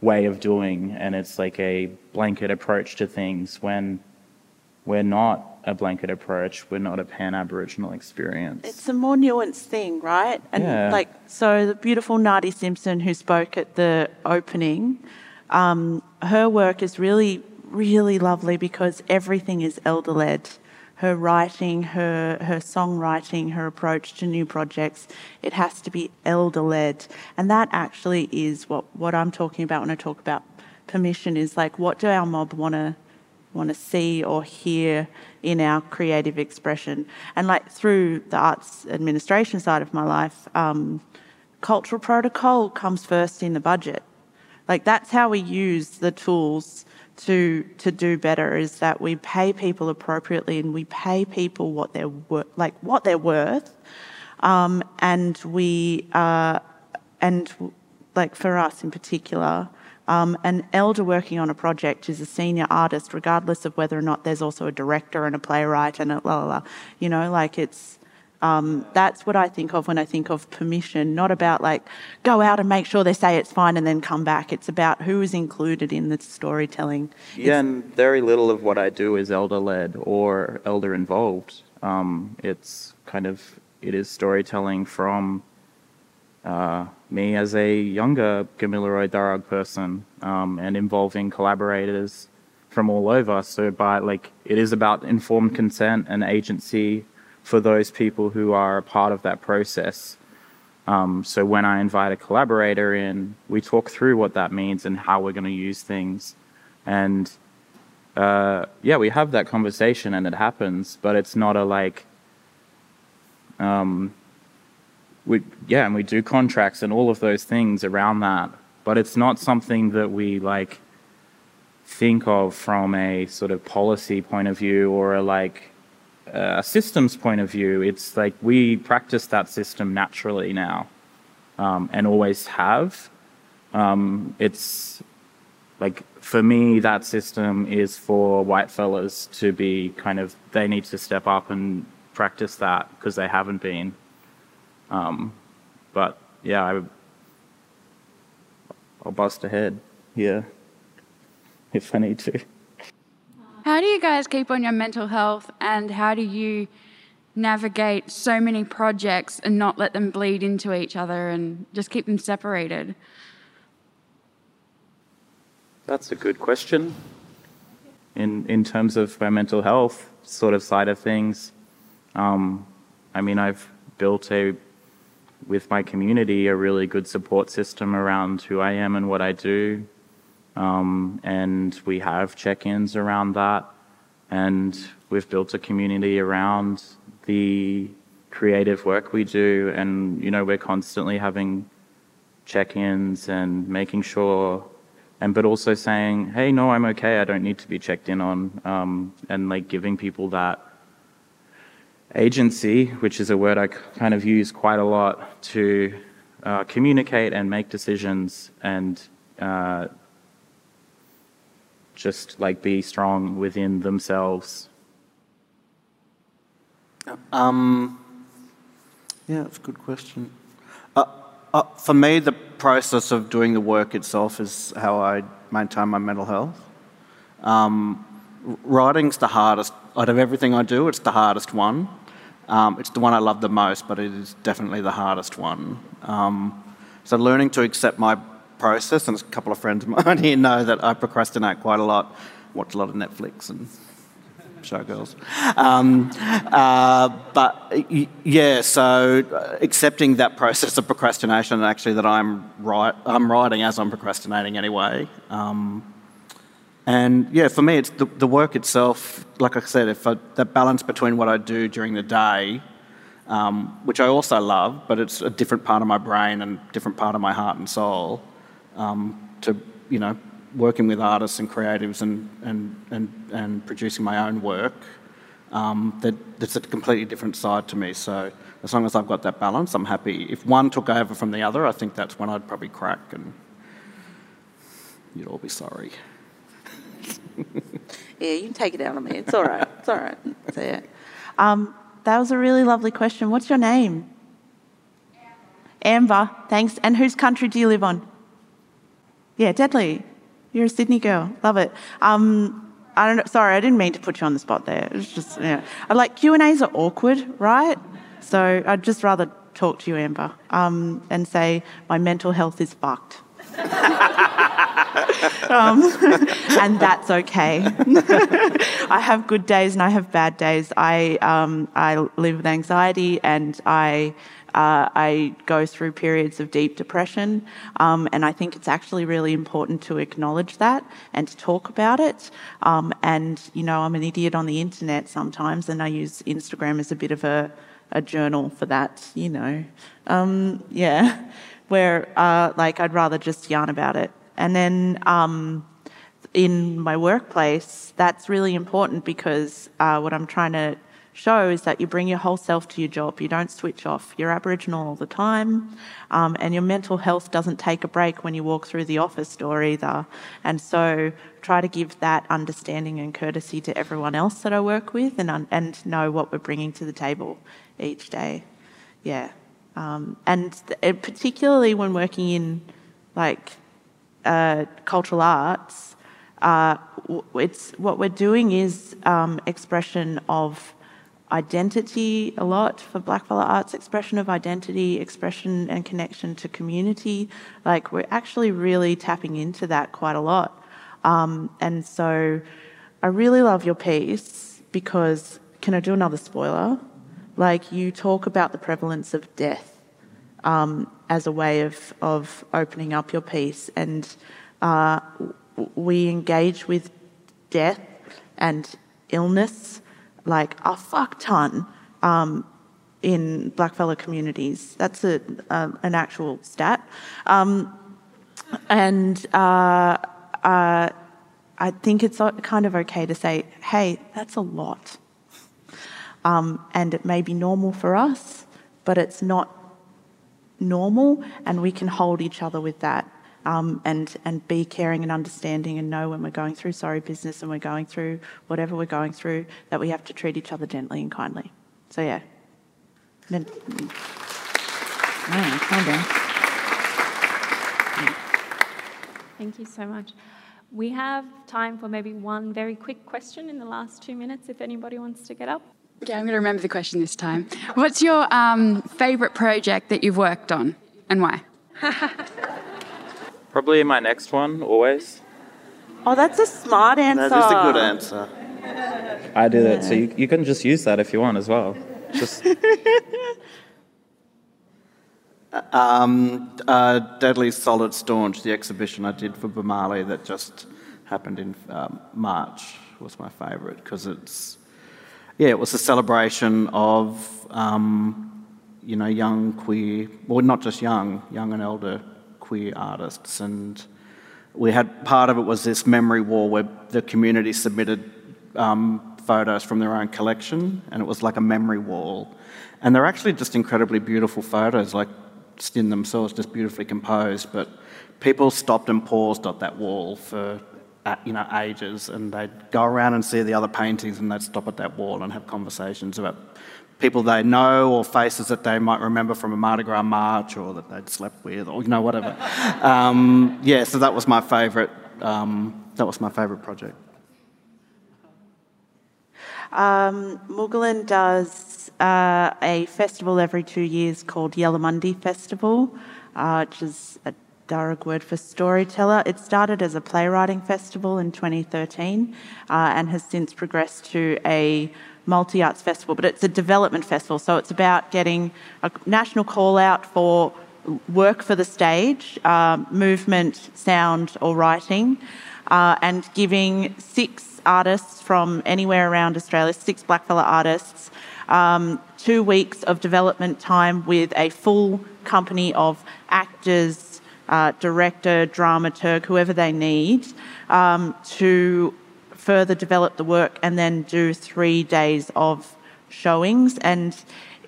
way of doing, and it's like a blanket approach to things when we're not a blanket approach. We're not a pan Aboriginal experience. It's a more nuanced thing, right? And Yeah. like, so the beautiful Nardi Simpson, who spoke at the opening, um, her work is really, really lovely because everything is elder led. Her writing, her her songwriting, her approach to new projects, it has to be elder led, and that actually is what what I'm talking about when I talk about permission. Is like, what do our mob want to want to see or hear in our creative expression. And like through the arts administration side of my life, um, cultural protocol comes first in the budget. Like that's how we use the tools to to do better. Is that we pay people appropriately and we pay people what they're wor- like what they're worth, um, and we uh, and like for us in particular, um, an elder working on a project is a senior artist, regardless of whether or not there's also a director and a playwright and a la la la. You know, like it's um, that's what I think of when I think of permission, not about like go out and make sure they say it's fine and then come back. It's about who is included in the storytelling. Yeah, and very little of what I do is elder led or elder involved. Um, it's kind of it is storytelling from uh, me as a younger Gamilaroi Darug person um, and involving collaborators from all over. So, by like, it is about informed consent and agency for those people who are a part of that process. Um, so, when I invite a collaborator in, we talk through what that means and how we're going to use things. And uh, yeah, we have that conversation and it happens, but it's not a like, um, we yeah, and we do contracts and all of those things around that, but it's not something that we like think of from a sort of policy point of view or a like a systems point of view. It's like we practice that system naturally now, um, and always have. Um, it's like for me, that system is for white fellas to be kind of they need to step up and practice that because they haven't been. Um, but yeah, I, I'll bust ahead here if I need to. How do you guys keep on your mental health and how do you navigate so many projects and not let them bleed into each other and just keep them separated? That's a good question. In in terms of my mental health sort of side of things, um, I mean, I've built a with my community a really good support system around who I am and what I do, um, and we have check-ins around that, and we've built a community around the creative work we do, and you know, we're constantly having check-ins and making sure and but also saying, "Hey, no, I'm okay. I don't need to be checked in on," um, and like giving people that agency, which is a word I kind of use quite a lot to uh, communicate and make decisions and uh, just like be strong within themselves. Um, yeah, that's a good question. Uh, uh, for me, the process of doing the work itself is how I maintain my mental health. Um, writing's the hardest. Out of everything I do, it's the hardest one. Um, it's the one I love the most, but it is definitely the hardest one. Um, so learning to accept my process, and a couple of friends of mine *laughs* here know that I procrastinate quite a lot, watch a lot of Netflix and showgirls. Um, uh, but yeah, so uh, accepting that process of procrastination, and actually that I'm I'm writing as I'm procrastinating anyway. Um, and yeah, for me, it's the, the work itself. Like I said, if I, that balance between what I do during the day, um, which I also love, but it's a different part of my brain and different part of my heart and soul, um, to you know, working with artists and creatives and and and, and producing my own work. Um, that that's a completely different side to me. So as long as I've got that balance, I'm happy. If one took over from the other, I think that's when I'd probably crack and you'd all be sorry. *laughs* Yeah, you can take it out on me. It's all right. It's all right. That's it. Um, that was a really lovely question. What's your name? Amber. Thanks. And whose country do you live on? Yeah, deadly. You're a Sydney girl. Love it. Um, I don't know. Sorry, I didn't mean to put you on the spot there. It's just, yeah. I like Q and A's are awkward, right? So I'd just rather talk to you, Amber, um, and say my mental health is fucked. *laughs* *laughs* um, *laughs* and that's okay. *laughs* I have good days and I have bad days. I um, I live with anxiety and I. Uh, I go through periods of deep depression, um, and I think it's actually really important to acknowledge that and to talk about it. Um, and you know, I'm an idiot on the internet sometimes, and I use Instagram as a bit of a, a journal for that. You know, um, yeah, where uh, like I'd rather just yarn about it and then um, in my workplace, that's really important because uh, what I'm trying to show is that you bring your whole self to your job. You don't switch off. You're Aboriginal all the time, um, and your mental health doesn't take a break when you walk through the office door either. And so, try to give that understanding and courtesy to everyone else that I work with, and and know what we're bringing to the table each day. Yeah, um, and th- particularly when working in like uh, cultural arts, uh, it's what we're doing is um, expression of identity a lot for blackfella arts expression of identity expression and connection to community. Like we're actually really tapping into that quite a lot. Um, and so i really love your piece because can i do another spoiler? Like you talk about the prevalence of death. Um, as a way of, of opening up your piece. And uh, we engage with death and illness like a fuck ton um, in blackfellow communities. That's a, an actual stat. Um, and uh, uh, I think it's kind of okay to say, hey, that's a lot. Um, and it may be normal for us, but it's not normal, and we can hold each other with that. Um, and and be caring and understanding and know when we're going through sorry business and we're going through whatever we're going through that we have to treat each other gently and kindly. So yeah. Then, calm down. Thank you so much. We have time for maybe one very quick question in the last two minutes if anybody wants to get up. Okay, I'm going to remember the question this time. What's your um, favourite project that you've worked on and why? *laughs* Probably my next one, always. Oh, that's a smart answer. That is a good answer. *laughs* I do that, so you, you can just use that if you want as well. Just. *laughs* um, uh, Deadly Solid Staunch, the exhibition I did for Boomalli that just happened in um, March, was my favourite because it's yeah, it was a celebration of um, you know young queer, well not just young, young and elder queer artists, and we had part of it was this memory wall where the community submitted um, photos from their own collection, and it was like a memory wall, and they're actually just incredibly beautiful photos, like in themselves, just beautifully composed, but people stopped and paused at that wall for you know, ages, and they'd go around and see the other paintings, and they'd stop at that wall and have conversations about people they know or faces that they might remember from a Mardi Gras march or that they'd slept with, or you know, whatever. *laughs* um, yeah, so that was my favourite. Um, that was my favourite project. Um, does uh, a festival every two years called Yellamundi Festival, uh, which is a Darug word for storyteller. It started as a playwriting festival in 2013 uh, and has since progressed to a multi arts festival, but it's a development festival, so it's about getting a national call out for work for the stage, uh, movement, sound, or writing, uh, and giving six artists from anywhere around Australia, six blackfella artists, um, two weeks of development time with a full company of actors, uh, director, dramaturg, whoever they need, um, to further develop the work and then do three days of showings. And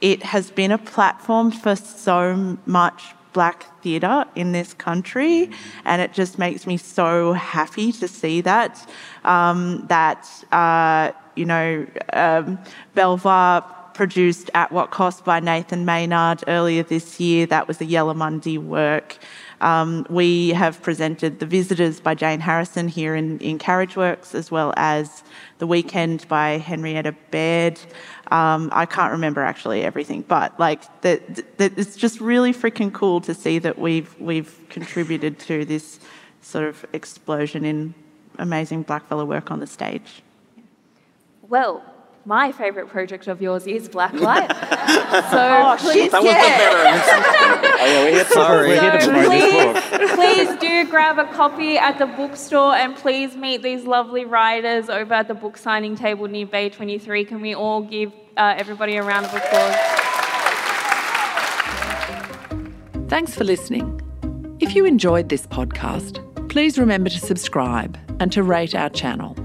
it has been a platform for so much black theatre in this country, and it just makes me so happy to see that. Um, that uh, you know, um, Belvoir produced At What Cost by Nathan Maynard earlier this year. That was a Yellamundi work. Um, we have presented The Visitors by Jane Harrison here in, in Carriageworks, as well as The Weekend by Henrietta Baird. Um, I can't remember actually everything, but like that, that it's just really freaking cool to see that we've we've contributed to this sort of explosion in amazing blackfella work on the stage. Well, my favourite project of yours is Blacklight. *laughs* so Oh, please, That was the better. *laughs* Oh yeah, we're here to, Sorry. we're here to so promote this book. please, please do grab a copy at the bookstore and please meet these lovely writers over at the book signing table near Bay 23. Can we all give uh, everybody a round of applause? Thanks for listening. If you enjoyed this podcast, please remember to subscribe and to rate our channel.